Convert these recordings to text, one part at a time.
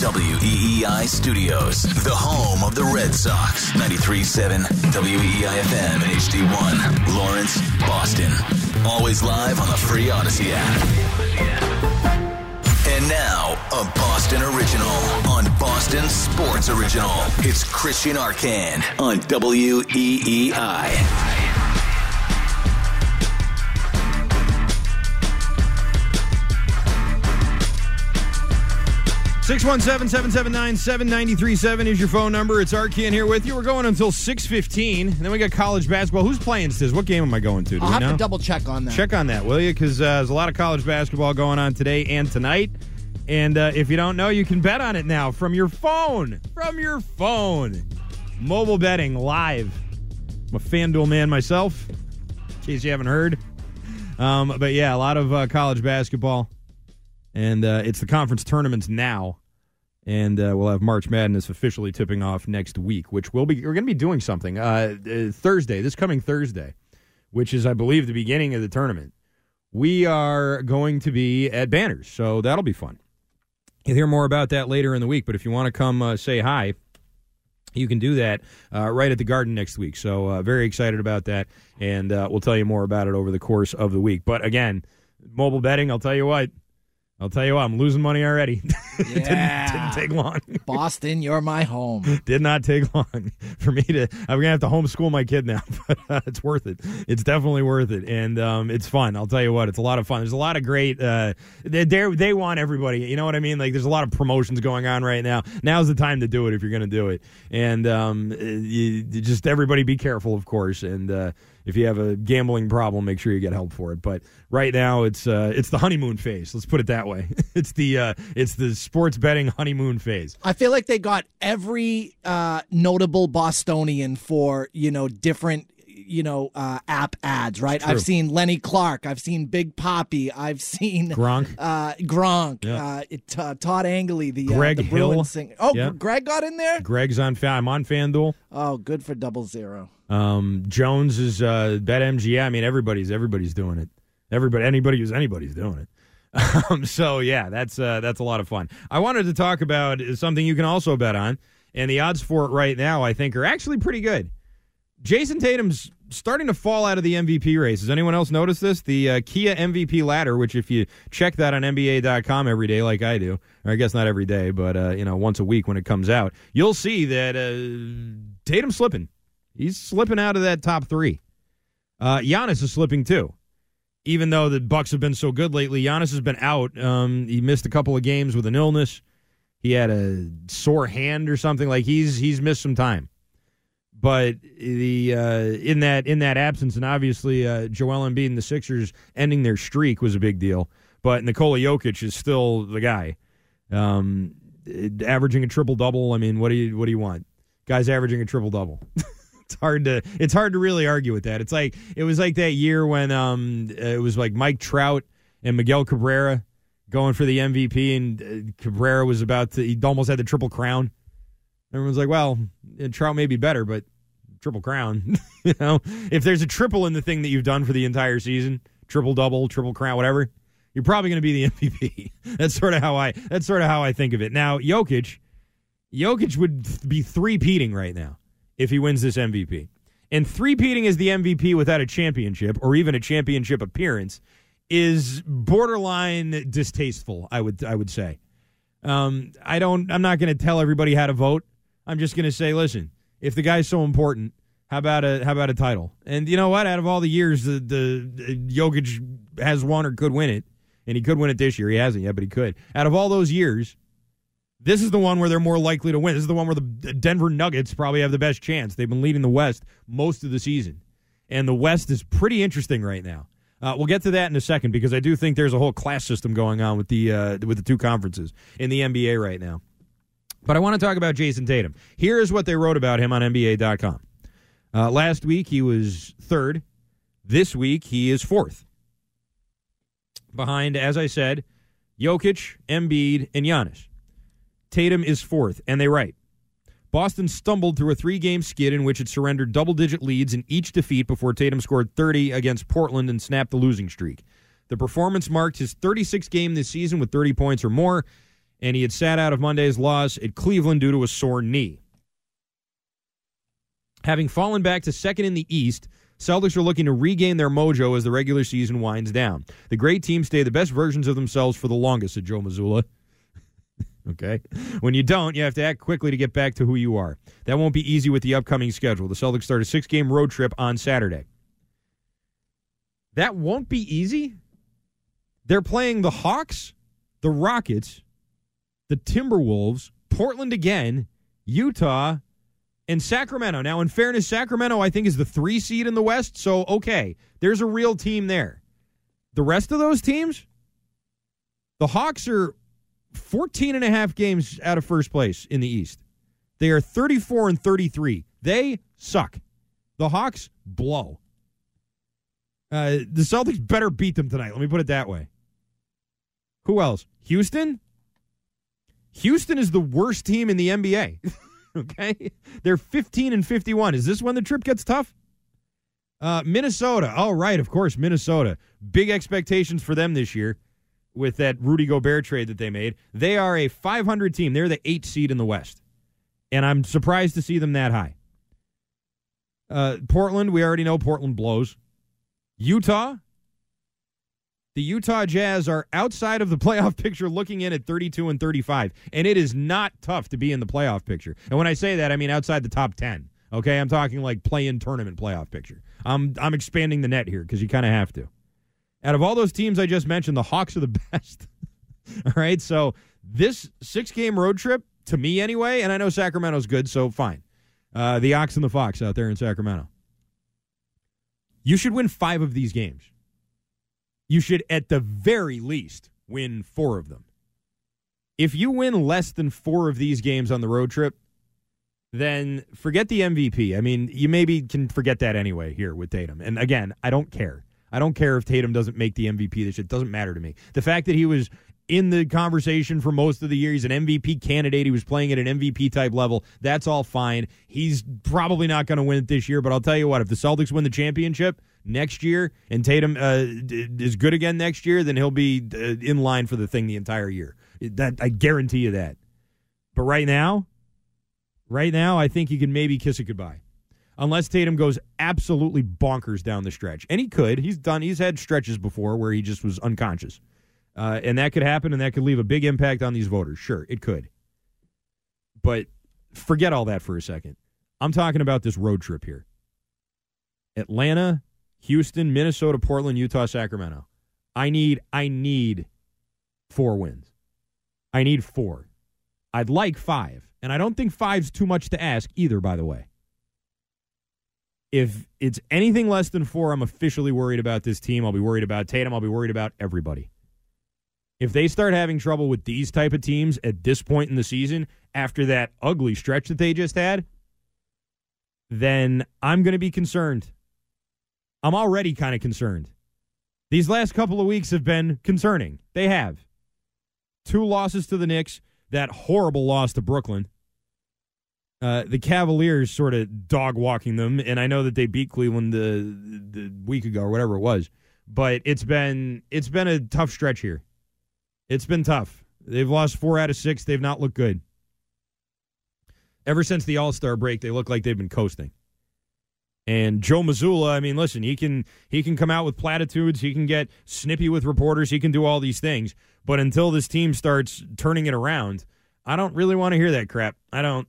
WEEI studios, the home of the Red Sox, 93.7 WEEI FM and HD1, Lawrence, Boston. Always live on the free Odyssey app. And now, a Boston original on Boston Sports Original. It's Christian Arcand on WEEI. 617-779-7937 is your phone number. It's Arcand here with you. We're going until 6.15. And then we got college basketball. Who's playing this? What game am I going to? Do I'll have know? to double check on that. Check on that, will you? Because uh, there's a lot of college basketball going on today and tonight. And uh, if you don't know, you can bet on it now from your phone. From your phone. Mobile betting live. I'm a FanDuel man myself, in case you haven't heard. Um, but yeah, a lot of uh, college basketball. And uh, it's the conference tournaments now. And uh, we'll have March Madness officially tipping off next week, which we'll be we're going to be doing something uh, uh, Thursday, this coming Thursday, which is I believe the beginning of the tournament. We are going to be at Banners, so that'll be fun. You'll hear more about that later in the week. But if you want to come uh, say hi, you can do that uh, right at the Garden next week. So uh, very excited about that, and uh, we'll tell you more about it over the course of the week. But again, mobile betting, I'll tell you what. I'll tell you what, I'm losing money already. didn't, Yeah. didn't take long. Boston, you're my home. Did not take long for me to. I'm gonna have to homeschool my kid now, but uh, it's worth it. It's definitely worth it, and um, it's fun. I'll tell you what, it's a lot of fun. There's a lot of great. Uh, they they want everybody. You know what I mean? Like there's a lot of promotions going on right now. Now's the time to do it if you're gonna do it, and um, you just everybody be careful, of course, and. Uh, if you have a gambling problem, make sure you get help for it. But right now, it's uh, it's the honeymoon phase. Let's put it that way. it's the uh, it's the sports betting honeymoon phase. I feel like they got every uh, notable Bostonian for you know different you know uh, app ads. Right? True. I've seen Lenny Clark. I've seen Big Poppy. I've seen Gronk. Uh, Gronk. Yeah. Uh, it, uh, Todd Angilly. The Greg uh, the Hill. singer. Oh, Yeah. Greg got in there. Greg's on. Fa- I'm on FanDuel. Oh, good for double zero. Um, Jones is uh, BetMGM. I mean, everybody's everybody's doing it. Everybody, anybody who's anybody's doing it. Um, so yeah, that's uh, that's a lot of fun. I wanted to talk about something you can also bet on, and the odds for it right now, I think, are actually pretty good. Jayson Tatum's starting to fall out of the MVP race. Has anyone else noticed this? The uh, Kia MVP ladder, which if you check that on NBA.com every day, like I do, or I guess not every day, but uh, you know once a week when it comes out, you'll see that uh, Tatum's slipping. He's slipping out of that top three. Uh, Giannis is slipping too. Even though the Bucks have been so good lately, Giannis has been out. Um, he missed a couple of games with an illness. He had a sore hand or something. Like he's he's missed some time. But the uh, in that in that absence, and obviously uh, Joel Embiid and the Sixers ending their streak was a big deal. But Nikola Jokic is still the guy, um, averaging a triple double. I mean, what do you what do you want? Guys averaging a triple double. it's hard to it's hard to really argue with that. It's like it was like that year when um it was like Mike Trout and Miguel Cabrera going for the MVP, and uh, Cabrera was about to he almost had the triple crown. Everyone's like, well, uh, Trout may be better, but triple crown. you know, if there's a triple in the thing that you've done for the entire season, triple double, triple crown, whatever, you're probably going to be the MVP. that's sort of how I that's sort of how I think of it. Now, Jokic, Jokic would be three-peating right now if he wins this MVP. And three-peating as the MVP without a championship or even a championship appearance is borderline distasteful, I would I would say. Um, I don't I'm not going to tell everybody how to vote. I'm just going to say, listen, if the guy's so important, how about a how about a title? And you know what? Out of all the years the the, the Jokic has won or could win it, and he could win it this year. He hasn't yet, but he could. Out of all those years, this is the one where they're more likely to win. This is the one where the Denver Nuggets probably have the best chance. They've been leading the West most of the season, and the West is pretty interesting right now. Uh, we'll get to that in a second because I do think there's a whole class system going on with the uh, with the two conferences in the NBA right now. But I want to talk about Jayson Tatum. Here is what they wrote about him on NBA.com. Uh, last week he was third. This week he is fourth. Behind, as I said, Jokic, Embiid, and Giannis. Tatum is fourth, and they write. Boston stumbled through a three game skid in which it surrendered double digit leads in each defeat before Tatum scored 30 against Portland and snapped the losing streak. The performance marked his 36th game this season with 30 points or more, and he had sat out of Monday's loss at Cleveland due to a sore knee. Having fallen back to second in the East, Celtics are looking to regain their mojo as the regular season winds down. The great teams stay the best versions of themselves for the longest, said Joe Mazzulla. Okay? When you don't, you have to act quickly to get back to who you are. That won't be easy with the upcoming schedule. The Celtics start a six game road trip on Saturday. That won't be easy. They're playing the Hawks, the Rockets, the Timberwolves, Portland again, Utah, and Sacramento. Now, in fairness, Sacramento, I think, is the three seed in the West. So, okay, there's a real team there. The rest of those teams, the Hawks are 14 and a half games out of first place in the East. They are 34 and 33. They suck. The Hawks blow. Uh, the Celtics better beat them tonight. Let me put it that way. Who else? Houston? Houston is the worst team in the NBA. okay? They're 15 and 51. Is this when the trip gets tough? Uh, Minnesota. All right. Of course, Minnesota. Big expectations for them this year with that Rudy Gobert trade that they made. They are a 500 team. They're the eighth seed in the West. And I'm surprised to see them that high. Uh, Portland, we already know Portland blows. Utah, the Utah Jazz are outside of the playoff picture looking in at 32 and 35. And it is not tough to be in the playoff picture. And when I say that, I mean outside the top 10. Okay, I'm talking like play in tournament playoff picture. I'm I'm expanding the net here because you kind of have to. Out of all those teams I just mentioned, the Hawks are the best. all right, so this six game road trip, to me anyway, and I know Sacramento's good, so fine. Uh, the Ox and the Fox out there in Sacramento. You should win five of these games. You should, at the very least, win four of them. If you win less than four of these games on the road trip, then forget the MVP. I mean, you maybe can forget that anyway here with Tatum. And again, I don't care. I don't care if Tatum doesn't make the MVP this year. It doesn't matter to me. The fact that he was in the conversation for most of the year, he's an MVP candidate. He was playing at an MVP type level. That's all fine. He's probably not going to win it this year, but I'll tell you what, if the Celtics win the championship next year and Tatum uh, is good again next year, then he'll be uh, in line for the thing the entire year. That I guarantee you that. But right now, right now, I think you can maybe kiss it goodbye unless Tatum goes absolutely bonkers down the stretch. And he could. He's done. He's had stretches before where he just was unconscious, uh, and that could happen, and that could leave a big impact on these voters. Sure, it could. But forget all that for a second. I'm talking about this road trip here. Atlanta, Houston, Minnesota, Portland, Utah, Sacramento. I need I need four wins. I need four. I'd like five. And I don't think five's too much to ask either, by the way. If it's anything less than four, I'm officially worried about this team. I'll be worried about Tatum. I'll be worried about everybody. If they start having trouble with these type of teams at this point in the season, after that ugly stretch that they just had, then I'm going to be concerned. I'm already kind of concerned. These last couple of weeks have been concerning. They have. Two losses to the Knicks, that horrible loss to Brooklyn. Uh, the Cavaliers sort of dog walking them, and I know that they beat Cleveland the the week ago or whatever it was, but it's been it's been a tough stretch here. It's been tough. They've lost four out of six. They've not looked good. Ever since the All Star break, they look like they've been coasting. And Joe Mazzulla, I mean, listen, he can he can come out with platitudes, he can get snippy with reporters, he can do all these things. But until this team starts turning it around, I don't really want to hear that crap. I don't.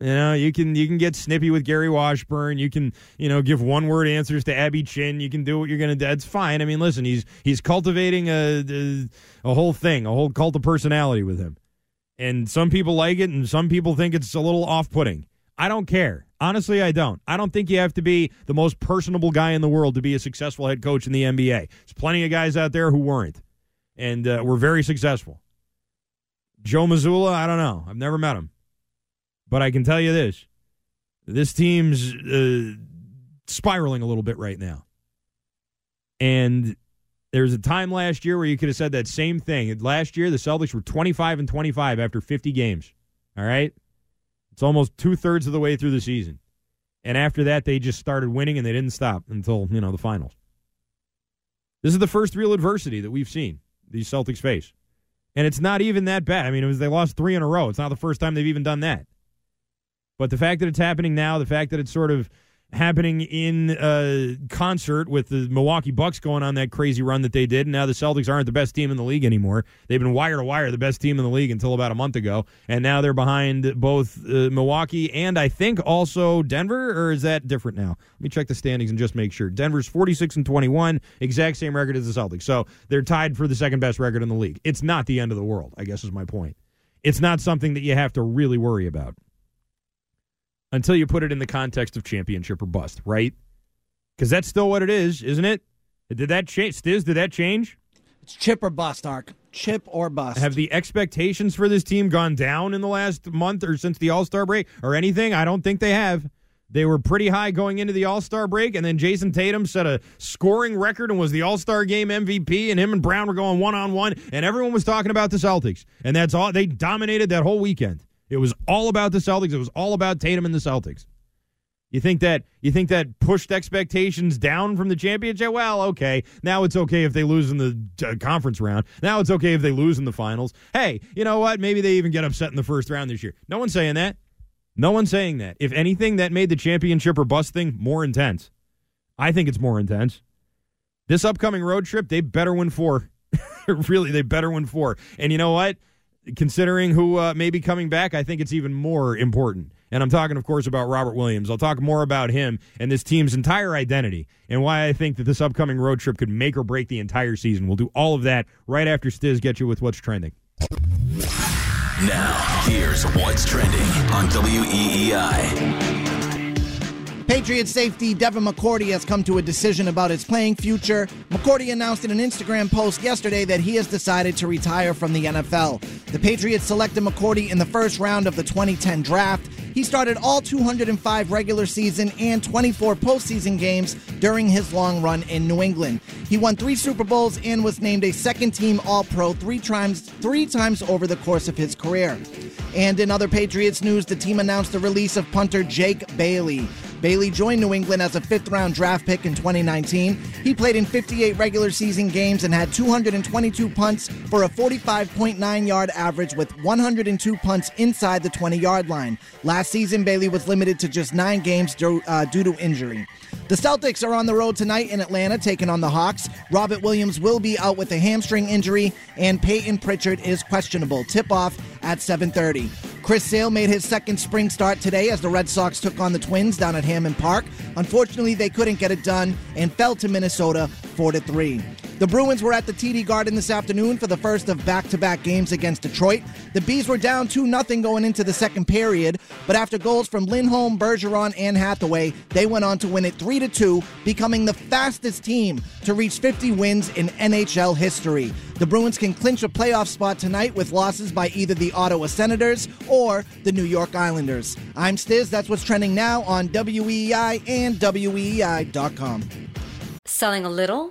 You know, you can you can get snippy with Gary Washburn. You can you know give one word answers to Abby Chin. You can do what you're going to do. It's fine. I mean, listen, he's he's cultivating a, a a whole thing, a whole cult of personality with him. And some people like it, and some people think it's a little off putting. I don't care. Honestly, I don't. I don't think you have to be the most personable guy in the world to be a successful head coach in the NBA. There's plenty of guys out there who weren't and uh, were very successful. Joe Mazzulla, I don't know. I've never met him. But I can tell you this this team's uh, spiraling a little bit right now. And there was a time last year where you could have said that same thing. Last year, the Celtics were 25 and 25 after 50 games. All right? It's almost two thirds of the way through the season. And after that, they just started winning and they didn't stop until, you know, the finals. This is the first real adversity that we've seen these Celtics face. And it's not even that bad. I mean, it was they lost three in a row. It's not the first time they've even done that. But the fact that it's happening now, the fact that it's sort of happening in uh, concert with the Milwaukee Bucks going on that crazy run that they did. And now the Celtics aren't the best team in the league anymore. They've been wire to wire the best team in the league until about a month ago. And now they're behind both uh, Milwaukee and I think also Denver, or is that different now? Let me check the standings and just make sure. Denver's 46 and 21, exact same record as the Celtics. So they're tied for the second best record in the league. It's not the end of the world, I guess is my point. It's not something that you have to really worry about until you put it in the context of championship or bust, right? Because that's still what it is, isn't it? Did that change? Stiz, did that change? It's chip or bust, Ark. Chip or bust. Have the expectations for this team gone down in the last month or since the All Star break or anything? I don't think they have. They were pretty high going into the All Star break, and then Jayson Tatum set a scoring record and was the All Star game MVP, and him and Brown were going one on one, and everyone was talking about the Celtics. And that's all. They dominated that whole weekend. It was all about the Celtics. It was all about Tatum and the Celtics. You think that you think that pushed expectations down from the championship? Well, okay. Now it's okay if they lose in the uh, conference round. Now it's okay if they lose in the finals. Hey, you know what? Maybe they even get upset in the first round this year. No one's saying that. No one's saying that. If anything, that made the championship or bust thing more intense. I think it's more intense. This upcoming road trip, they better win four. really, they better win four. And you know what? Considering who uh, may be coming back, I think it's even more important. And I'm talking, of course, about Robert Williams. I'll talk more about him and this team's entire identity and why I think that this upcoming road trip could make or break the entire season. We'll do all of that right after Stiz gets you with what's trending. Now, here's what's trending on WEEI. Patriots safety Devin McCourty has come to a decision about his playing future. McCourty announced in an Instagram post yesterday that he has decided to retire from the NFL. The Patriots selected McCourty in the first round of the 2010 draft. He started all 205 regular season and 24 postseason games during his long run in New England. He won three Super Bowls and was named a second team All Pro three times, three times over the course of his career. And in other Patriots news, the team announced the release of punter Jake Bailey. Bailey joined New England as a fifth round draft pick in 2019. He played in 58 regular season games and had 222 punts for a 45.9 yard average with 102 punts inside the 20 yard line. Last season, Bailey was limited to just nine games due, uh, due to injury. The Celtics are on the road tonight in Atlanta, taking on the Hawks. Robert Williams will be out with a hamstring injury, and Peyton Pritchard is questionable. Tip off at 7:30. Chris Sale made his second spring start today as the Red Sox took on the Twins down at Hammond Park. Unfortunately, they couldn't get it done and fell to Minnesota 4 3. The Bruins were at the TD Garden this afternoon for the first of back-to-back games against Detroit. The Bees were down 2-0 going into the second period, but after goals from Lindholm, Bergeron, and Hathaway, they went on to win it 3-2, becoming the fastest team to reach 50 wins in NHL history. The Bruins can clinch a playoff spot tonight with losses by either the Ottawa Senators or the New York Islanders. I'm Stiz. That's what's trending now on WEEI and WEEI.com. Selling a little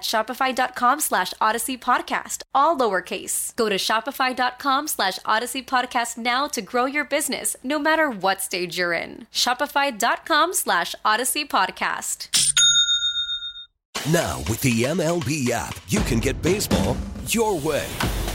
shopify.com slash odyssey podcast, all lowercase. Go to shopify.com slash odyssey podcast now to grow your business, no matter what stage you're in. Shopify.com slash odyssey podcast. Now, with the MLB app, you can get baseball your way.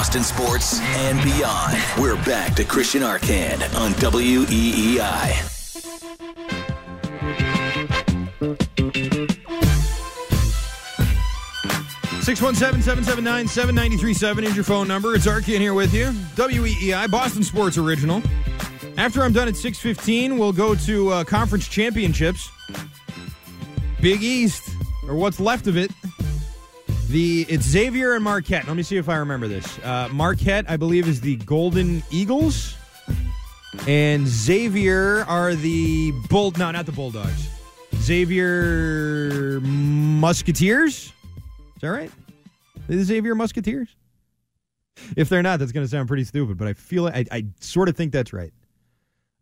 Boston sports and beyond. We're back to Christian Arcand on WEEI. 617-779-7937 is your phone number. It's Arcand here with you. WEEI, Boston Sports Original. After I'm done at 6.15, we'll go to uh, conference championships. Big East, or what's left of it. The It's Xavier and Marquette. Let me see if I remember this. Uh, Marquette, I believe, is the Golden Eagles. And Xavier are the Bull... No, not the Bulldogs. Xavier Musketeers? Is that right? The Xavier Musketeers? If they're not, that's going to sound pretty stupid, but I feel I, I sort of think that's right.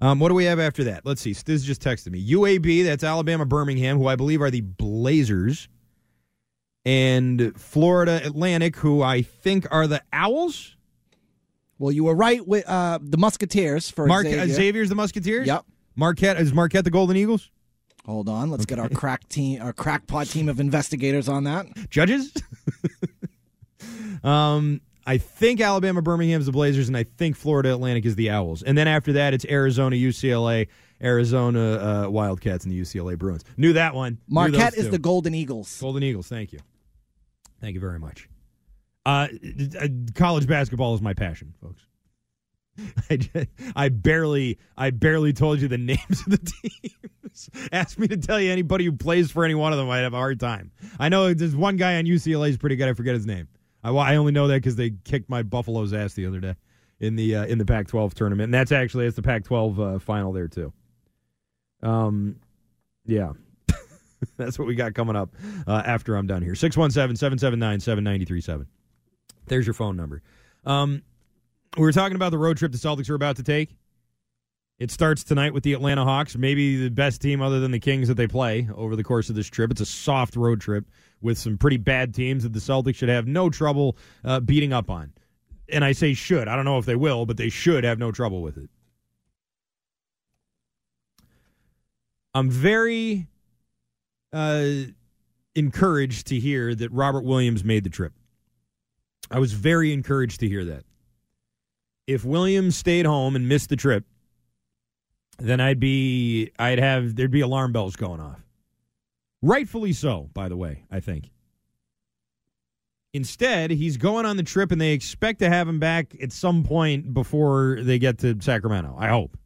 Um, what do we have after that? Let's see. Stiz just texted me. UAB, that's Alabama Birmingham, who I believe are the Blazers. And Florida Atlantic, who I think are the Owls. Well, you were right with uh, the Musketeers for Xavier. uh, Xavier's the Musketeers? Yep. Marquette is Marquette the Golden Eagles? Hold on, let's get our crack team, our crackpot team of investigators on that. Judges? um, I think Alabama Birmingham's the Blazers, and I think Florida Atlantic is the Owls. And then after that, it's Arizona UCLA, Arizona uh, Wildcats, and the UCLA Bruins. Knew that one. Marquette is the Golden Eagles. Golden Eagles. Thank you. Thank you very much. Uh, uh, college basketball is my passion, folks. I, just, I barely I barely told you the names of the teams. Ask me to tell you anybody who plays for any one of them. I'd have a hard time. I know there's one guy on UCLA is pretty good. I forget his name. I, I only know that because they kicked my Buffalo's ass the other day in the uh, in the Pac-12 tournament, and that's actually it's the Pac-12 uh, final there too. Um, yeah. That's what we got coming up uh, after I'm done here. 617 779 7937. There's your phone number. Um, we were talking about the road trip the Celtics are about to take. It starts tonight with the Atlanta Hawks, maybe the best team other than the Kings that they play over the course of this trip. It's a soft road trip with some pretty bad teams that the Celtics should have no trouble uh, beating up on. And I say should. I don't know if they will, but they should have no trouble with it. I'm very uh, encouraged to hear that Robert Williams made the trip. I was very encouraged to hear that. If Williams stayed home and missed the trip, then I'd be I'd have there'd be alarm bells going off. Rightfully so, by the way, I think. Instead, he's going on the trip and they expect to have him back at some point before they get to Sacramento. I hope.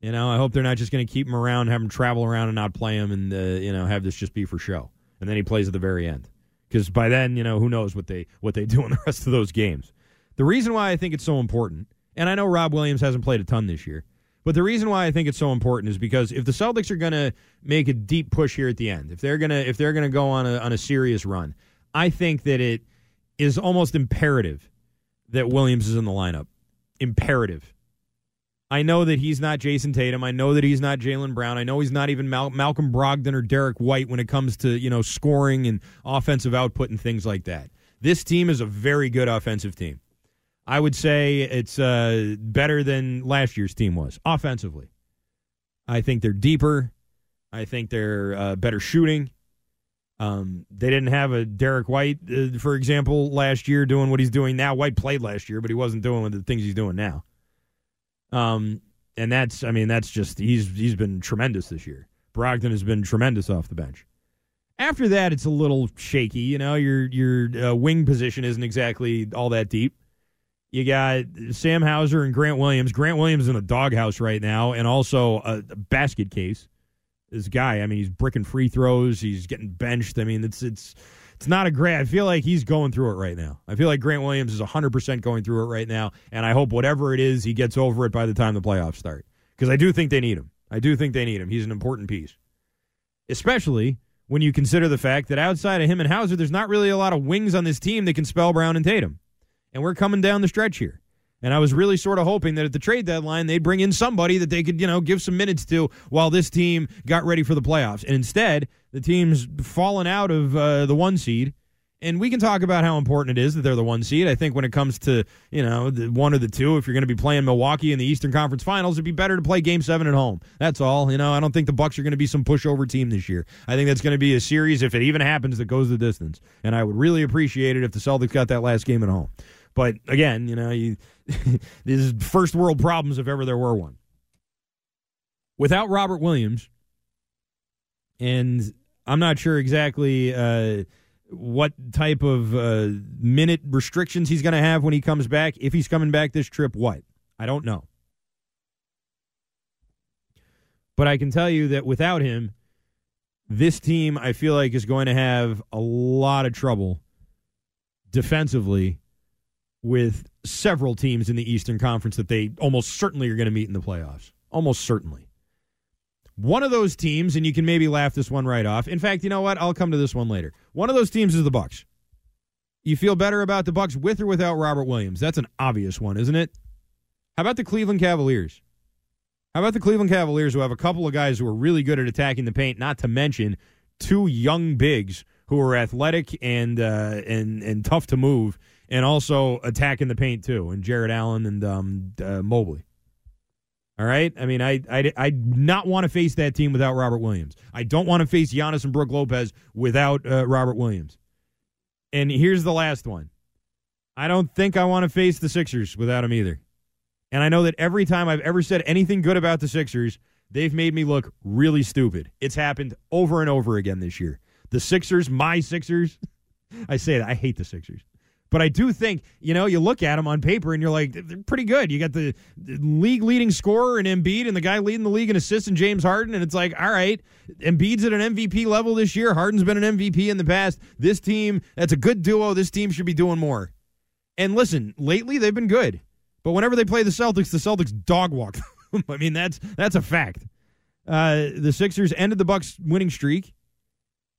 You know, I hope they're not just going to keep him around, have him travel around and not play him and, uh, you know, have this just be for show. And then he plays at the very end. Because by then, you know, who knows what they what they do in the rest of those games. The reason why I think it's so important, and I know Rob Williams hasn't played a ton this year, but the reason why I think it's so important is because if the Celtics are going to make a deep push here at the end, if they're going to if they're going to go on a on a serious run, I think that it is almost imperative that Williams is in the lineup. Imperative. I know that he's not Jayson Tatum. I know that he's not Jaylen Brown. I know he's not even Mal- Malcolm Brogdon or Derek White when it comes to you know scoring and offensive output and things like that. This team is a very good offensive team. I would say it's uh, better than last year's team was offensively. I think they're deeper. I think they're uh, better shooting. Um, they didn't have a Derek White, uh, for example, last year doing what he's doing now. White played last year, but he wasn't doing the things he's doing now. Um, and that's, I mean, that's just he's he's been tremendous this year. Brogdon has been tremendous off the bench. After that, it's a little shaky. You know, your your uh, wing position isn't exactly all that deep. You got Sam Hauser and Grant Williams. Grant Williams in a doghouse right now, and also a, a basket case. This guy, I mean, he's bricking free throws. He's getting benched. I mean, it's it's it's not a great. I feel like he's going through it right now. I feel like Grant Williams is 100% going through it right now, and I hope whatever it is, he gets over it by the time the playoffs start. Because I do think they need him. I do think they need him. He's an important piece, especially when you consider the fact that outside of him and Hauser, there's not really a lot of wings on this team that can spell Brown and Tatum. And we're coming down the stretch here. And I was really sort of hoping that at the trade deadline, they'd bring in somebody that they could, you know, give some minutes to while this team got ready for the playoffs. And instead, the team's fallen out of uh, the one seed and we can talk about how important it is that they're the one seed. I think when it comes to you know the one or the two, if you're going to be playing Milwaukee in the Eastern Conference Finals, it'd be better to play Game Seven at home. That's all. You know, I don't think the Bucks are going to be some pushover team this year. I think that's going to be a series, if it even happens, that goes the distance. And I would really appreciate it if the Celtics got that last game at home. But again, you know, you, these first world problems if ever there were one. Without Robert Williams, and I'm not sure exactly. Uh, what type of uh, minute restrictions he's going to have when he comes back. If he's coming back this trip, what? I don't know. But I can tell you that without him, this team, I feel like, is going to have a lot of trouble defensively with several teams in the Eastern Conference that they almost certainly are going to meet in the playoffs. Almost certainly. One of those teams, and you can maybe laugh this one right off. In fact, you know what? I'll come to this one later. One of those teams is the Bucks. You feel better about the Bucks with or without Robert Williams? That's an obvious one, isn't it? How about the Cleveland Cavaliers? How about the Cleveland Cavaliers who have a couple of guys who are really good at attacking the paint, not to mention two young bigs who are athletic and uh, and and tough to move, and also attacking the paint too, and Jarrett Allen and um, uh, Mobley. All right. I mean, I I I not want to face that team without Robert Williams. I don't want to face Giannis and Brook Lopez without uh, Robert Williams. And here's the last one. I don't think I want to face the Sixers without him either. And I know that every time I've ever said anything good about the Sixers, they've made me look really stupid. It's happened over and over again this year. The Sixers, my Sixers. I say that I hate the Sixers. But I do think, you know, you look at them on paper and you're like, they're pretty good. You got the, league leading scorer in Embiid and the guy leading the league in assists in James Harden. And it's like, all right, Embiid's at an MVP level this year. Harden's been an MVP in the past. This team, that's a good duo. This team should be doing more. And listen, lately they've been good. But whenever they play the Celtics, the Celtics dog walk. I mean, that's that's a fact. Uh, the Sixers ended the Bucks winning streak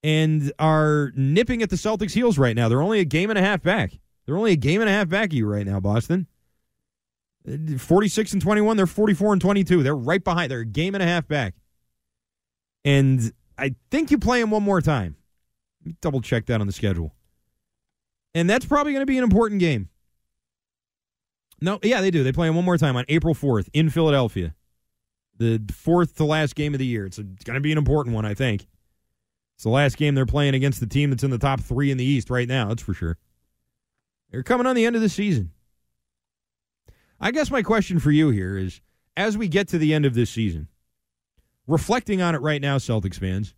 and are nipping at the Celtics' heels right now. They're only a game and a half back. They're only a game and a half back of you right now, Boston. Uh, 46 and 21. They're 44 and 22. They're right behind. They're a game and a half back. And I think you play them one more time. Let me double check that on the schedule. And that's probably going to be an important game. No, yeah, they do. They play them one more time on April 4th in Philadelphia. The fourth to last game of the year. It's, it's going to be an important one, I think. It's the last game they're playing against the team that's in the top three in the East right now, that's for sure. They're coming on the end of the season. I guess my question for you here is as we get to the end of this season, reflecting on it right now, Celtics fans,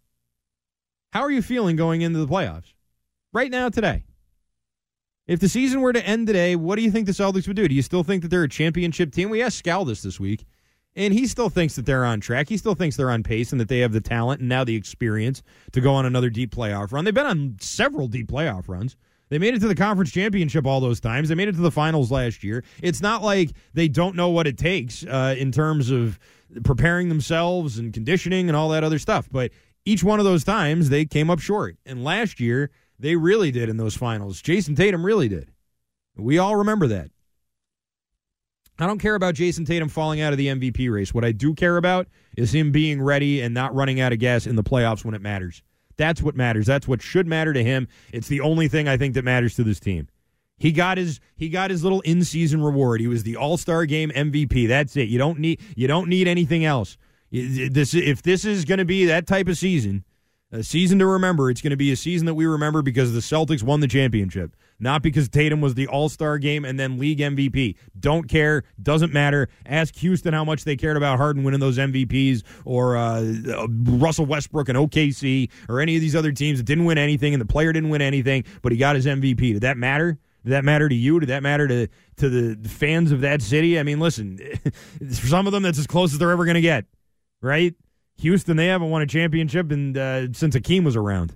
how are you feeling going into the playoffs? Right now, today. If the season were to end today, what do you think the Celtics would do? Do you still think that they're a championship team? We asked Scal this this week. And he still thinks that they're on track. He still thinks they're on pace and that they have the talent and now the experience to go on another deep playoff run. They've been on several deep playoff runs. They made it to the conference championship all those times. They made it to the finals last year. It's not like they don't know what it takes uh, in terms of preparing themselves and conditioning and all that other stuff. But each one of those times, they came up short. And last year, they really did in those finals. Jayson Tatum really did. We all remember that. I don't care about Jayson Tatum falling out of the MVP race. What I do care about is him being ready and not running out of gas in the playoffs when it matters. That's what matters. That's what should matter to him. It's the only thing I think that matters to this team. He got his he got his little in-season reward. He was the All-Star game MVP. That's it. You don't need you don't need anything else. This if this is going to be that type of season, A season to remember. It's going to be a season that we remember because the Celtics won the championship, not because Tatum was the All Star game and then league MVP. Don't care. Doesn't matter. Ask Houston how much they cared about Harden winning those MVPs or uh, Russell Westbrook and OKC or any of these other teams that didn't win anything and the player didn't win anything, but he got his MVP. Did that matter? Did that matter to you? Did that matter to, to the fans of that city? I mean, listen, for some of them, that's as close as they're ever going to get, right? Houston, they haven't won a championship and uh, since Akeem was around.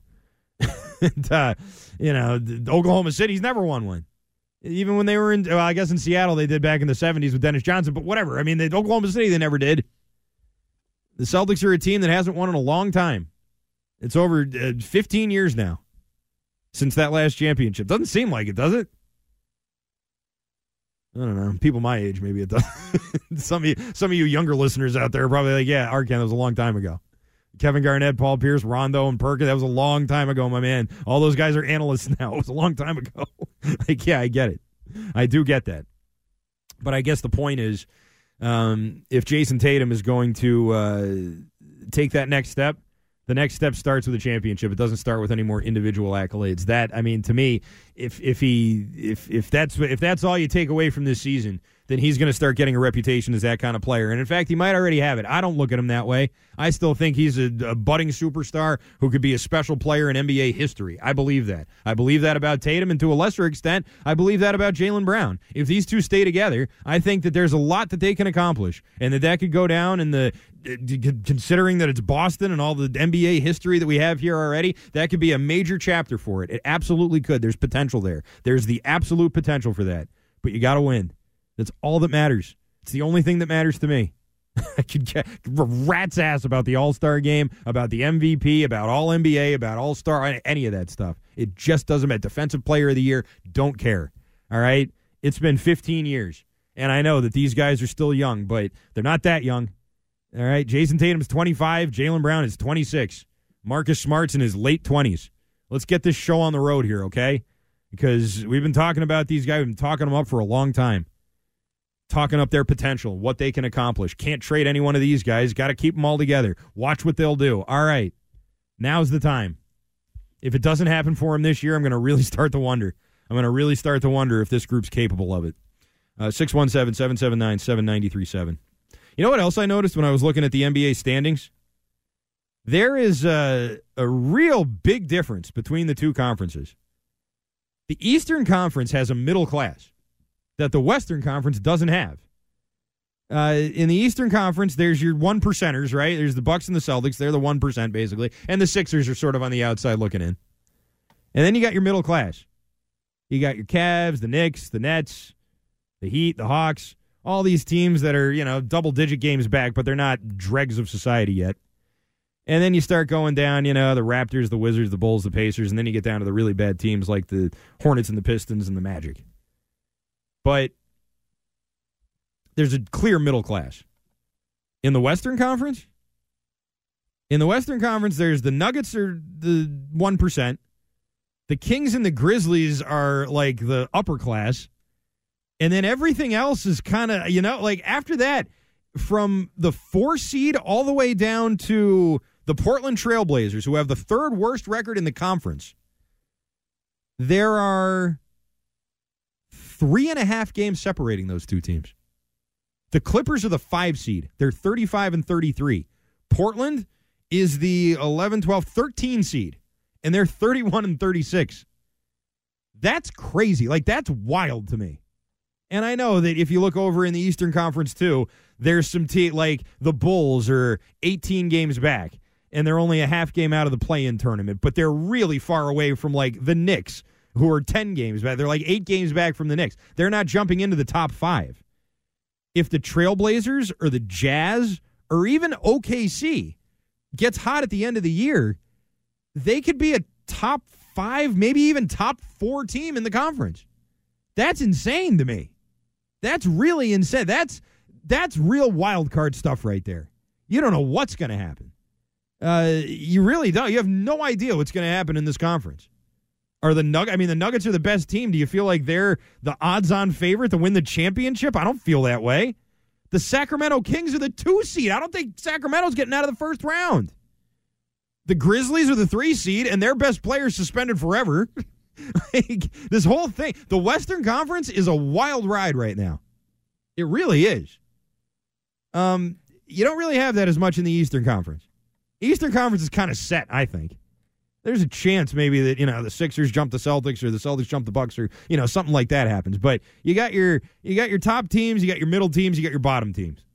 And, uh, you know, Oklahoma City's never won one. Even when they were in, well, I guess in Seattle they did back in the '70s with Dennis Johnson, but whatever. I mean, they, Oklahoma City they never did. The Celtics are a team that hasn't won in a long time. It's over uh, 15 years now since that last championship. Doesn't seem like it, does it? I don't know. People my age, maybe it does. some of you, some of you younger listeners out there are probably like, "Yeah, Arcand, that was a long time ago." Kevin Garnett, Paul Pierce, Rondo, and Perkins. That was a long time ago, my man. All those guys are analysts now. It was a long time ago. like, yeah, I get it. I do get that. But I guess the point is, um, if Jayson Tatum is going to uh, take that next step, the next step starts with a championship. It doesn't start with any more individual accolades. That I mean, to me, if if he if if that's if that's all you take away from this season, then he's going to start getting a reputation as that kind of player. And in fact, he might already have it. I don't look at him that way. I still think he's a, a, budding superstar who could be a special player in NBA history. I believe that. I believe that about Tatum, and to a lesser extent, I believe that about Jaylen Brown. If these two stay together, I think that there's a lot that they can accomplish, and that that could go down in the uh, considering that it's Boston and all the NBA history that we have here already, that could be a major chapter for it. It absolutely could. There's potential there. There's the absolute potential for that. But you got to win. That's all that matters. It's the only thing that matters to me. I could get rat's ass about the All Star game, about the MVP, about All NBA, about All Star, any of that stuff. It just doesn't matter. Defensive Player of the Year, don't care. All right? It's been 15 years. And I know that these guys are still young, but they're not that young. All right? Jayson Tatum's 25, Jaylen Brown is 26. Marcus Smart's in his late 20s. Let's get this show on the road here, okay? Because we've been talking about these guys, we've been talking them up for a long time talking up their potential, what they can accomplish. Can't trade any one of these guys. Got to keep them all together. Watch what they'll do. All right. Now's the time. If it doesn't happen for him this year, I'm going to really start to wonder. I'm going to really start to wonder if this group's capable of it. Uh, 617 779 7937. You know what else I noticed when I was looking at the NBA standings? There is a, a real big difference between the two conferences. The Eastern Conference has a middle class that the Western Conference doesn't have. Uh, in the Eastern Conference, there's your one percenters, right? There's the Bucks and the Celtics. They're the one percent basically, and the Sixers are sort of on the outside looking in. And then you got your middle class. You got your Cavs, the Knicks, the Nets, the Heat, the Hawks, all these teams that are you know double digit games back, but they're not dregs of society yet. And then you start going down, you know, the Raptors, the Wizards, the Bulls, the Pacers, and then you get down to the really bad teams like the Hornets and the Pistons and the Magic. But there's a clear middle class. In the Western Conference, in the Western Conference, there's the Nuggets are the 1%. The Kings and the Grizzlies are like the upper class. And then everything else is kind of, you know, like after that, from the four seed all the way down to the Portland Trailblazers, who have the third worst record in the conference, there are three and a half games separating those two teams. The Clippers are the five seed. They're 35 and 33. Portland is the 11, 12, 13 seed, and they're 31 and 36. That's crazy. Like, that's wild to me. And I know that if you look over in the Eastern Conference, too, there's some te- like the Bulls are 18 games back, and they're only a half game out of the play in tournament, but they're really far away from like the Knicks who are 10 games back. They're like eight games back from the Knicks. They're not jumping into the top five. If the Trailblazers or the Jazz or even OKC gets hot at the end of the year, they could be a top five, maybe even top four team in the conference. That's insane to me. That's really insane. That's that's real wild card stuff right there. You don't know what's going to happen. Uh, you really don't. You have no idea what's going to happen in this conference. Are the Nug? I mean, the Nuggets are the best team. Do you feel like they're the odds-on favorite to win the championship? I don't feel that way. The Sacramento Kings are the two seed. I don't think Sacramento's getting out of the first round. The Grizzlies are the three seed, and their best player is suspended forever. like, this whole thing, the Western Conference is a wild ride right now. It really is. Um, you don't really have that as much in the Eastern Conference. Eastern Conference is kind of set, I think. There's a chance maybe that you know the Sixers jump the Celtics or the Celtics jump the Bucks or you know something like that happens. But you got your you got your top teams, you got your middle teams, you got your bottom teams.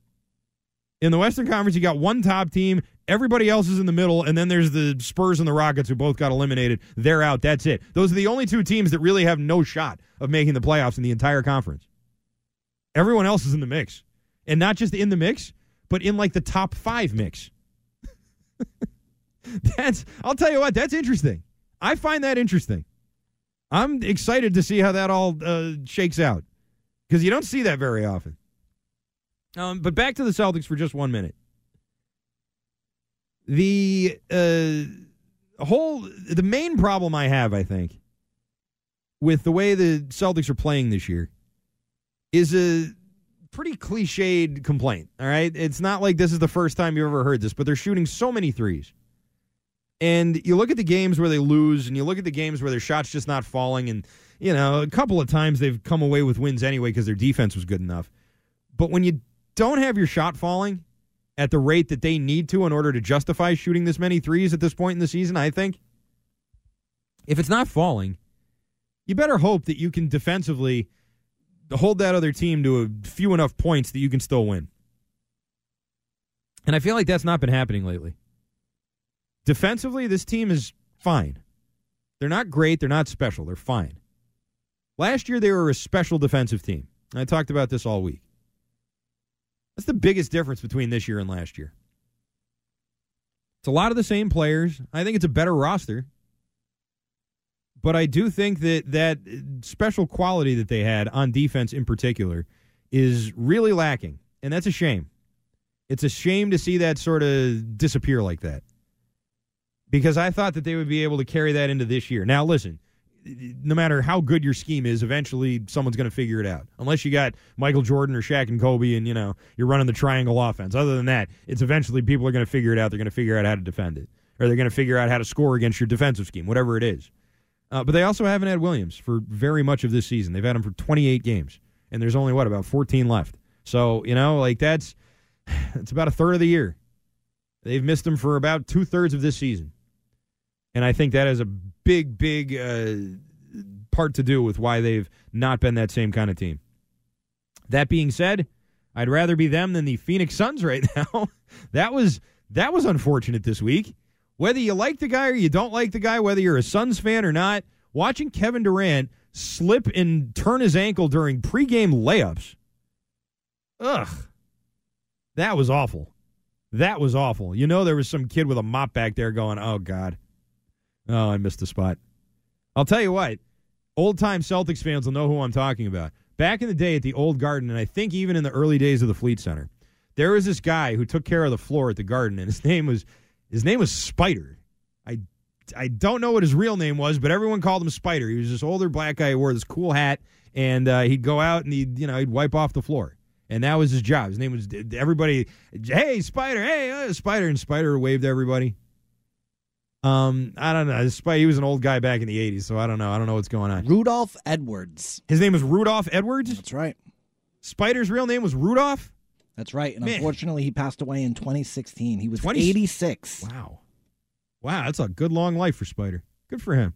In the Western Conference, you got one top team. Everybody else is in the middle, and then there's the Spurs and the Rockets who both got eliminated. They're out. That's it. Those are the only two teams that really have no shot of making the playoffs in the entire conference. Everyone else is in the mix, and not just in the mix, but in like the top five mix. that's I'll tell you what, that's interesting. I find that interesting. I'm excited to see how that all uh, shakes out because you don't see that very often. Um, but back to the Celtics for just one minute. The uh, whole, the main problem I have, I think, with the way the Celtics are playing this year is a pretty cliched complaint. All right. It's not like this is the first time you've ever heard this, but they're shooting so many threes. And you look at the games where they lose, and you look at the games where their shots just not falling, and you know a couple of times they've come away with wins anyway because their defense was good enough. But when you don't have your shot falling at the rate that they need to in order to justify shooting this many threes at this point in the season, I think if it's not falling, you better hope that you can defensively hold that other team to a few enough points that you can still win. And I feel like that's not been happening lately. Defensively, this team is fine. They're not great. They're not special. They're fine. Last year, they were a special defensive team. I talked about this all week. That's the biggest difference between this year and last year. It's a lot of the same players. I think it's a better roster. But I do think that that special quality that they had on defense in particular is really lacking. And that's a shame. It's a shame to see that sort of disappear like that because I thought that they would be able to carry that into this year. Now, listen, no matter how good your scheme is, eventually someone's going to figure it out. Unless you got Michael Jordan or Shaq and Kobe, and you know you're running the triangle offense. Other than that, it's eventually people are going to figure it out. They're going to figure out how to defend it, or they're going to figure out how to score against your defensive scheme, whatever it is. Uh, but they also haven't had Williams for very much of this season. They've had him for 28 games, and there's only what about 14 left. So you know, like that's it's about a third of the year. They've missed him for about two thirds of this season. And I think that has a big, big uh, part to do with why they've not been that same kind of team. That being said, I'd rather be them than the Phoenix Suns right now. that was that was unfortunate this week. Whether you like the guy or you don't like the guy, whether you're a Suns fan or not, watching Kevin Durant slip and turn his ankle during pregame layups. Ugh. That was awful. That was awful. You know there was some kid with a mop back there going, "Oh god." Oh, I missed a spot. I'll tell you what, old time Celtics fans will know who I'm talking about. Back in the day at the old garden, and I think even in the early days of the Fleet Center, there was this guy who took care of the floor at the garden, and his name was his name was Spider. I I don't know what his real name was, but everyone called him Spider. He was this older black guy who wore this cool hat, and uh, he'd go out and he'd you know he'd wipe off the floor, and that was his job. His name was everybody. Hey, Spider! Hey, uh, Spider! And Spider waved everybody. Um, I don't know. He was an old guy back in the '80s, so I don't know. I don't know what's going on. Rudolph Edwards. His name was Rudolph Edwards. That's right. Spider's real name was Rudolph. That's right. And Man. unfortunately, he passed away in 2016. He was 20... 86. Wow. Wow, that's a good long life for Spider. Good for him.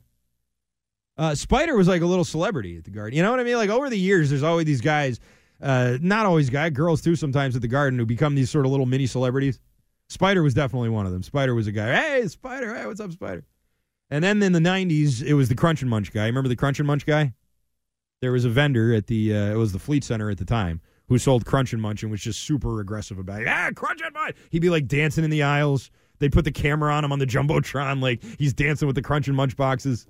Uh, Spider was like a little celebrity at the Garden. You know what I mean? Like over the years, there's always these guys. Uh, not always guys, girls too. Sometimes at the Garden who become these sort of little mini celebrities. Spider was definitely one of them. Spider was a guy. Hey, Spider. Hey, what's up, Spider? And then in the '90s, it was the Crunch and Munch guy. Remember the Crunch and Munch guy? There was a vendor at the uh, it was the Fleet Center at the time who sold Crunch and Munch and was just super aggressive about it. Ah, Crunch and Munch. He'd be like dancing in the aisles. They put the camera on him on the jumbotron, like he's dancing with the Crunch and Munch boxes.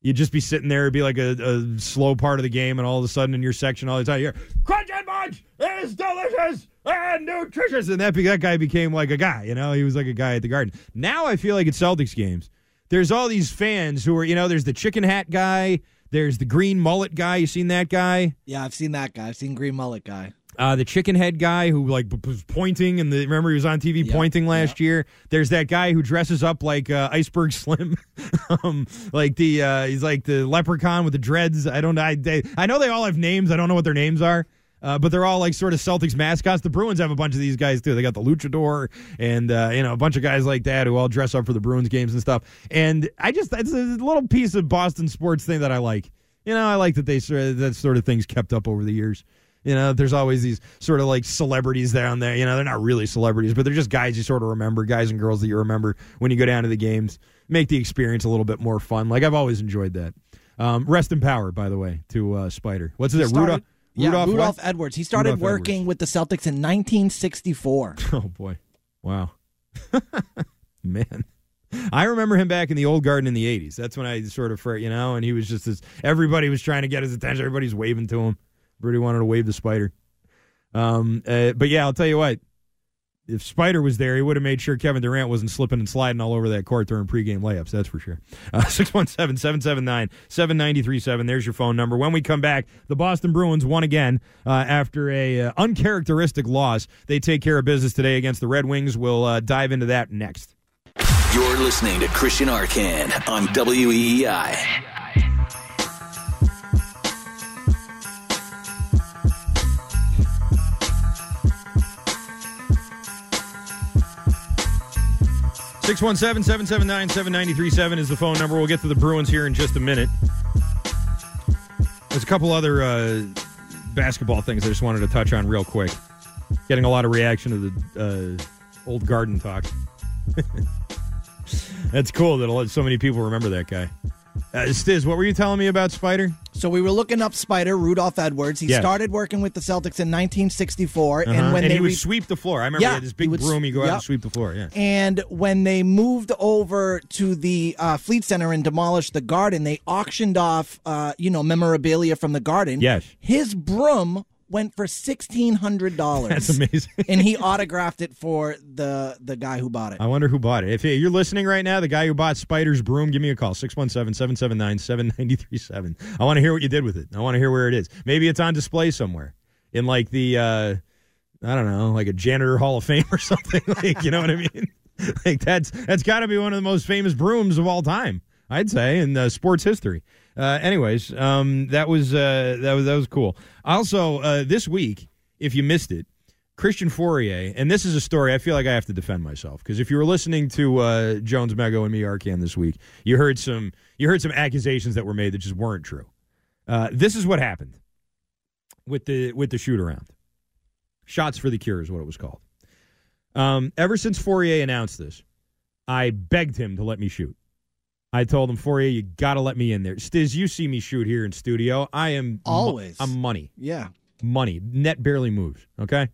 You'd just be sitting there, it'd be like a, a slow part of the game, and all of a sudden in your section, all the time, you're Crunch and Munch is delicious and nutritious. And that, that guy became like a guy, you know? He was like a guy at the garden. Now I feel like at Celtics games, there's all these fans who are, you know, there's the chicken hat guy, there's the green mullet guy. You seen that guy? Yeah, I've seen that guy. I've seen green mullet guy. Uh, the chicken head guy who like b- was pointing and the remember he was on TV Yep, pointing last year. There's that guy who dresses up like uh, Iceberg Slim, um, like the uh, he's like the leprechaun with the dreads. I don't I they, I know they all have names. I don't know what their names are. Uh, but they're all like sort of Celtics mascots. The Bruins have a bunch of these guys too. They got the Luchador and uh, you know a bunch of guys like that who all dress up for the Bruins games and stuff. And I just it's a little piece of Boston sports thing that I like. You know, I like that they sort of, that sort of things kept up over the years. You know, there's always these sort of like celebrities down there. You know, they're not really celebrities, but they're just guys you sort of remember, guys and girls that you remember when you go down to the games. Make the experience a little bit more fun. Like I've always enjoyed that. Um, rest in power, by the way, to uh, Spider. What's it? Rudolph. Yeah, Rudolph, Rudolph. Edwards. He started Rudolph working Edwards. with the Celtics in 1964. Oh boy, wow, man. I remember him back in the old garden in the '80s. That's when I sort of, you know, and he was just this. Everybody was trying to get his attention. Everybody's waving to him. Everybody wanted to wave the spider. Um, uh, but yeah, I'll tell you what. If Spider was there, he would have made sure Kevin Durant wasn't slipping and sliding all over that court during pregame layups. That's for sure. Uh, 617 779 7937. There's your phone number. When we come back, the Boston Bruins won again uh, after a uh, uncharacteristic loss. They take care of business today against the Red Wings. We'll uh, dive into that next. You're listening to Christian Arcand on WEEI. Six one seven seven seven nine seven ninety three seven is the phone number. We'll get to the Bruins here in just a minute. There's a couple other uh, basketball things I just wanted to touch on real quick. Getting a lot of reaction to the uh, old garden talk. That's cool that so many people remember that guy. Uh, Stiz, what were you telling me about Spider? So we were looking up Spider Rudolph Edwards. He Yes. started working with the Celtics in 1964, Uh-huh. and when and they he would re- sweep the floor. I remember Yeah, he had this big s- broom. He'd go out and sweep the floor. Yeah. And when they moved over to the uh, Fleet Center and demolished the garden, they auctioned off, uh, you know, memorabilia from the garden. Yes. His broom went for sixteen hundred dollars. That's amazing. and he autographed it for the the guy who bought it. I wonder who bought it. If you're listening right now, the guy who bought Spider's broom, give me a call 617 779 7937. I want to hear what you did with it. I want to hear where it is. Maybe it's on display somewhere in like the, uh, I don't know, like a janitor hall of fame or something. like, you know what I mean? like that's that's got to be one of the most famous brooms of all time. I'd say in uh, sports history. Uh, anyways, um, that was uh, that was that was cool. Also, uh, this week, if you missed it, Christian Fauria, and this is a story I feel like I have to defend myself because if you were listening to uh, Jones Mego and me Arcand this week, you heard some you heard some accusations that were made that just weren't true. Uh, this is what happened with the with the shoot around. Shots for the cure is what it was called. Um, ever since Fauria announced this, I begged him to let me shoot. I told him, Fauria, you you got to let me in there. Stiz, you see me shoot here in studio. I am mo- Always. I'm money yeah. money. Net barely moves. Okay.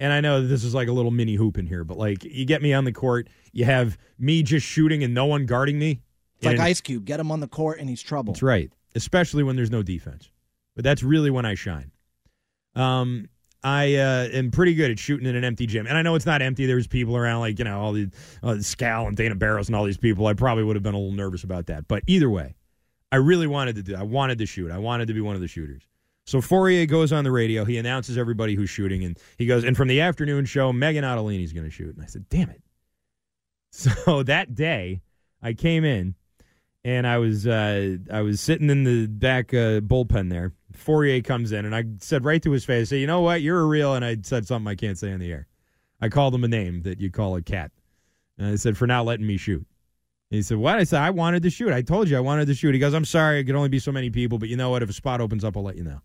And I know this is like a little mini hoop in here, but like you get me on the court, you have me just shooting and no one guarding me. It's like Ice Cube. Get him on the court and he's trouble. That's right. Especially when there's no defense. But that's really when I shine. Um, I uh, am pretty good at shooting in an empty gym, and I know it's not empty. There's people around, like you know, all the uh, Scal and Dana Barros and all these people. I probably would have been a little nervous about that, but either way, I really wanted to do. I wanted to shoot. I wanted to be one of the shooters. So Fauria goes on the radio. He announces everybody who's shooting, and he goes, and from the afternoon show, Meghan Ottolini's going to shoot. And I said, damn it. So that day, I came in, and I was uh, I was sitting in the back uh, bullpen there. Fauria comes in, and I said right to his face, you know what? You're a real, and I said something I can't say on the air. I called him a name that you call a cat. And I said, for not letting me shoot. And he said, What? I said, I wanted to shoot. I told you I wanted to shoot. He goes, I'm sorry, it could only be so many people, but you know what? If a spot opens up, I'll let you know.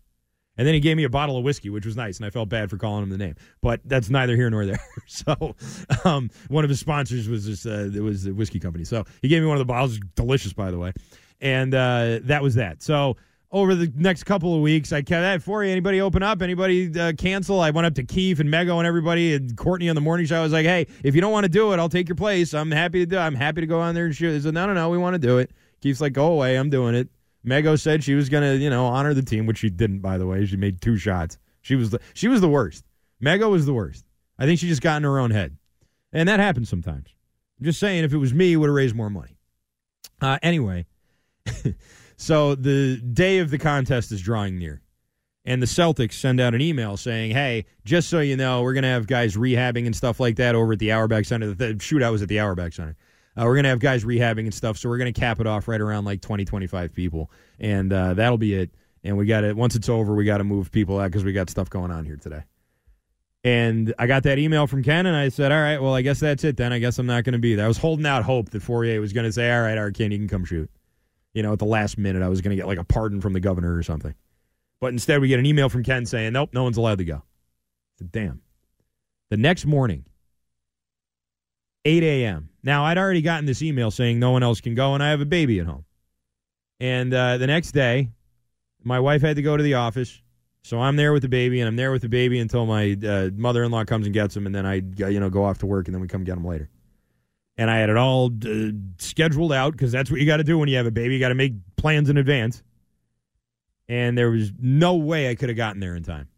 And then he gave me a bottle of whiskey, which was nice, and I felt bad for calling him the name. But that's neither here nor there. so, um, one of his sponsors was this, uh, it was the whiskey company. So he gave me one of the bottles, delicious, by the way. And uh, that was that. So over the next couple of weeks, I kept that for you. Anybody open up? Anybody uh, cancel? I went up to Keith and Mego and everybody and Courtney on the morning show. I was like, hey, if you don't want to do it, I'll take your place. I'm happy to do. it. I'm happy to go on there and shoot. They said, no, no, no, we want to do it. Keith's like, go away. I'm doing it. Mego said she was gonna, you know, honor the team, which she didn't, by the way. She made two shots. She was the she was the worst. Mego was the worst. I think she just got in her own head, and that happens sometimes. I'm just saying, if it was me, would have raised more money. Uh, anyway, so the day of the contest is drawing near, and the Celtics send out an email saying, "Hey, just so you know, we're going to have guys rehabbing and stuff like that over at the Auerbach Center. The shootout was at the Auerbach Center. Uh, we're going to have guys rehabbing and stuff, so we're going to cap it off right around like 20, 25 people, and uh, that'll be it. And we got it. Once it's over, we got to move people out because we got stuff going on here today." And I got that email from Ken, and I said, "All right, well, I guess that's it then. I guess I'm not going to be there." I was holding out hope that Fauria was going to say, "All right, Ken, you can come shoot." You know, at the last minute, I was going to get like a pardon from the governor or something. But instead, we get an email from Ken saying, "Nope, no one's allowed to go." I said, "Damn." The next morning, 8 a.m. Now, I'd already gotten this email saying no one else can go, and I have a baby at home. And uh, the next day, my wife had to go to the office. So I'm there with the baby, and I'm there with the baby until my uh, mother-in-law comes and gets him, and then I, you know, go off to work, and then we come get him later. And I had it all uh, scheduled out because that's what you got to do when you have a baby. You got to make plans in advance. And there was no way I could have gotten there in time.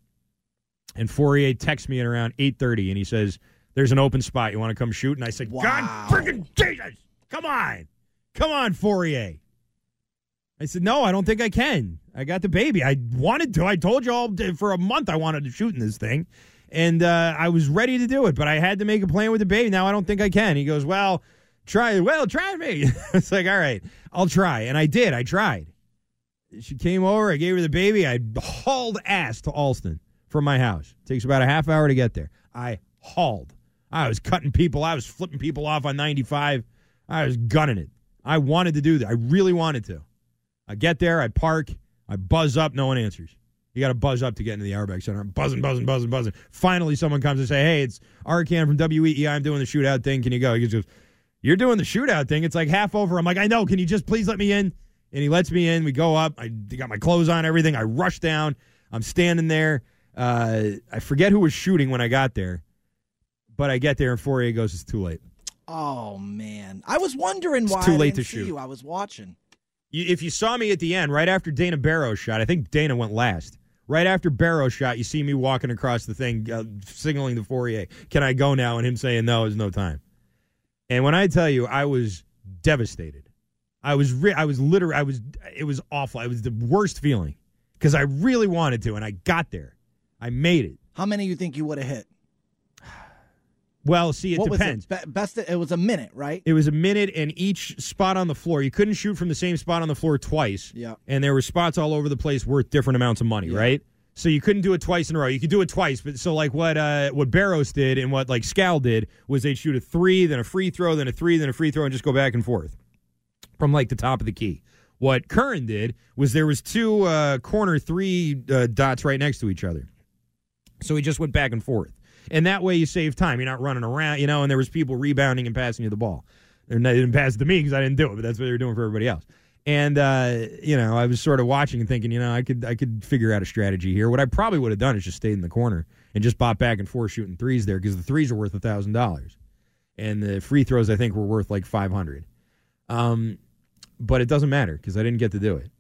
And Fauria texts me at around 8:30, and he says, "There's an open spot. You want to come shoot?" And I said, Wow. "God freaking Jesus! Come on, come on, Fauria." I said, "No, I don't think I can. I got the baby. I wanted to. I told you all for a month I wanted to shoot in this thing, and uh, I was ready to do it, but I had to make a plan with the baby. Now I don't think I can." He goes, "Well, try. Well, try me." it's like, "All right, I'll try," and I did. I tried. She came over. I gave her the baby. I hauled ass to Allston from my house. takes about a half hour to get there. I hauled. I was cutting people. I was flipping people off on 95. I was gunning it. I wanted to do that. I really wanted to. I get there. I park. I buzz up. No one answers. You got to buzz up to get into the Auerbach Center. I'm buzzing, buzzing, buzzing, buzzing. Finally, someone comes and say, "Hey, it's Arcand from WEEI. I'm doing the shootout thing. Can you go?" He goes, "You're doing the shootout thing. It's like half over." I'm like, "I know. Can you just please let me in?" And he lets me in. We go up. I got my clothes on, everything. I rush down. I'm standing there. Uh, I forget who was shooting when I got there, but I get there and Fauria goes, "It's too late." Oh man, I was wondering It's why too I late to shoot. you. I was watching. You, if you saw me at the end, right after Dana Barros shot, I think Dana went last. Right after Barros shot, you see me walking across the thing, uh, signaling the Fauria, "Can I go now?" And him saying, "No, there's no time." And when I tell you, I was devastated. I was, re- I was literally, I was, it was awful. It was the worst feeling because I really wanted to, and I got there. I made it. How many you think you would have hit? Well, see, it what depends. was it? Be- best. It was a minute, right? It was a minute, and each spot on the floor, you couldn't shoot from the same spot on the floor twice. Yeah. And there were spots all over the place worth different amounts of money, right? So you couldn't do it twice in a row. You could do it twice, but so like what uh, what Barros did and what like Scal did was they'd shoot a three, then a free throw, then a three, then a free throw, and just go back and forth from like the top of the key. What Curran did was there was two uh, corner three uh, dots right next to each other. So he just went back and forth. And that way you save time. You're not running around, you know, and there was people rebounding and passing you the ball. They're They didn't pass it to me because I didn't do it, but that's what they were doing for everybody else. And uh, you know, I was sort of watching and thinking, you know, I could I could figure out a strategy here. What I probably would have done is just stayed in the corner and just bought back and forth shooting threes there because the threes are worth a thousand dollars, and the free throws I think were worth like five hundred. Um, but it doesn't matter because I didn't get to do it.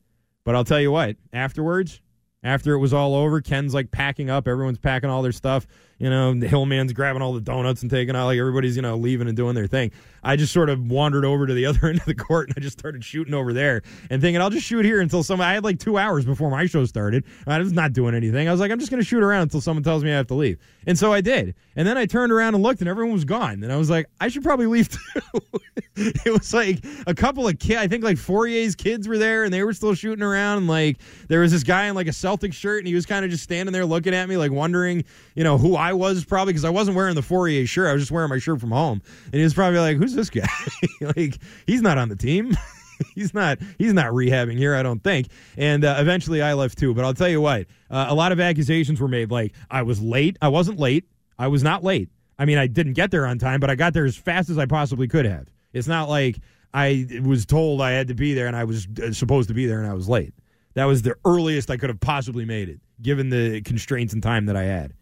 But I'll tell you what, afterwards, after it was all over, Ken's like packing up. Everyone's packing all their stuff. You know, the Hillman's grabbing all the donuts and taking out, like everybody's, you know, leaving and doing their thing. I just sort of wandered over to the other end of the court and I just started shooting over there and thinking, I'll just shoot here until some. I had like two hours before my show started. I was not doing anything. I was like, I'm just going to shoot around until someone tells me I have to leave. And so I did. And then I turned around and looked and everyone was gone. And I was like, I should probably leave too. it was like a couple of kids. I think like Fauria's kids were there and they were still shooting around. And like there was this guy in like a Celtic shirt and he was kind of just standing there looking at me, like wondering, you know, who I was probably because I wasn't wearing the Fauria shirt. I was just wearing my shirt from home. And he was probably like, who's this guy? like he's not on the team. he's not he's not rehabbing here i don't think and uh, eventually i left too but i'll tell you what uh, a lot of accusations were made like i was late i wasn't late i was not late i mean i didn't get there on time but i got there as fast as i possibly could have it's not like i was told i had to be there and i was uh, supposed to be there and i was late that was the earliest i could have possibly made it given the constraints and time that i had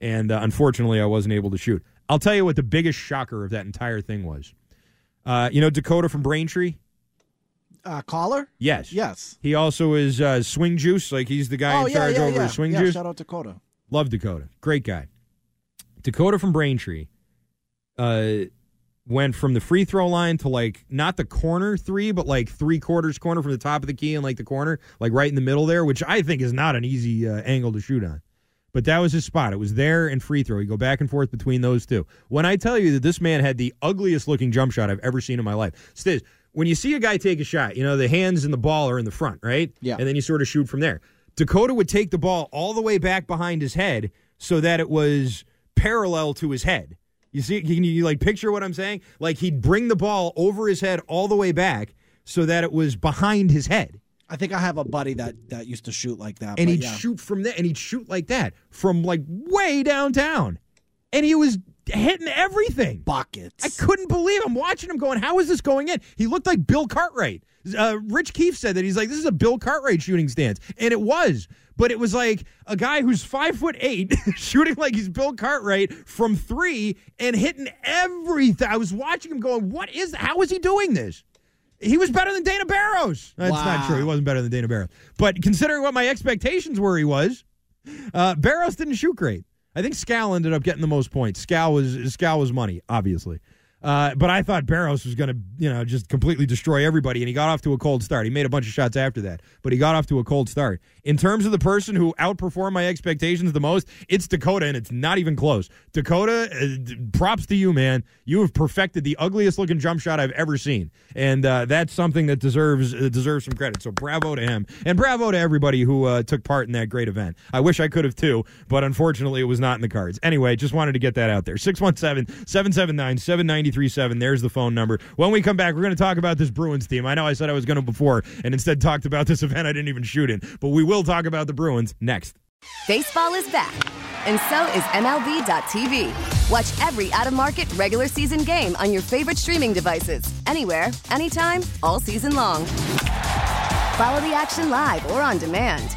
and uh, unfortunately i wasn't able to shoot i'll tell you what the biggest shocker of that entire thing was uh, you know dakota from braintree Uh, caller? Yes. Yes. He also is uh, Swing Juice. Like he's the guy oh in yeah, charge yeah, over yeah. Swing yeah, Juice. Shout out Dakota. Love Dakota. Great guy. Dakota from Braintree uh, went from the free throw line to like not the corner three, but like three quarters corner from the top of the key and like the corner, like right in the middle there, which I think is not an easy uh, angle to shoot on. But that was his spot. It was there and free throw. You go back and forth between those two. When I tell you that this man had the ugliest looking jump shot I've ever seen in my life, Stiz, when you see a guy take a shot, you know, the hands and the ball are in the front, right? Yeah. And then you sort of shoot from there. Dakota would take the ball all the way back behind his head so that it was parallel to his head. You see, can you like picture what I'm saying? Like he'd bring the ball over his head all the way back so that it was behind his head. I think I have a buddy that that used to shoot like that. And he'd yeah. shoot from there and he'd shoot like that from like way downtown. And he was hitting everything. buckets. I couldn't believe I'm watching him going, how is this going in? He looked like Bill Cartwright. Uh, Rich Keefe said that he's like, this is a Bill Cartwright shooting stance. And it was. But it was like a guy who's five foot eight shooting like he's Bill Cartwright from three and hitting everything. I was watching him going, what is, how is he doing this? He was better than Dana Barros. That's not true. He wasn't better than Dana Barros. But considering what my expectations were, he was. Uh, Barros didn't shoot great. I think Scal ended up getting the most points. Scal was Scal was money, obviously. Uh, but I thought Barros was going to, you know, just completely destroy everybody, and he got off to a cold start. He made a bunch of shots after that, but he got off to a cold start. In terms of the person who outperformed my expectations the most, it's Dakota, and it's not even close. Dakota, uh, props to you, man. You have perfected the ugliest looking jump shot I've ever seen, and uh, that's something that deserves uh, deserves some credit. So bravo to him, and bravo to everybody who uh, took part in that great event. I wish I could have too, but unfortunately, it was not in the cards. Anyway, just wanted to get that out there. 617 779 7937. There's the phone number. When we come back, we're going to talk about this Bruins team. I know I said I was going to before, and instead talked about this event I didn't even shoot in, but we will talk about the Bruins next. Baseball is back, and so is MLB.tv. Watch every out of market regular season game on your favorite streaming devices, anywhere, anytime, all season long. Follow the action live or on demand.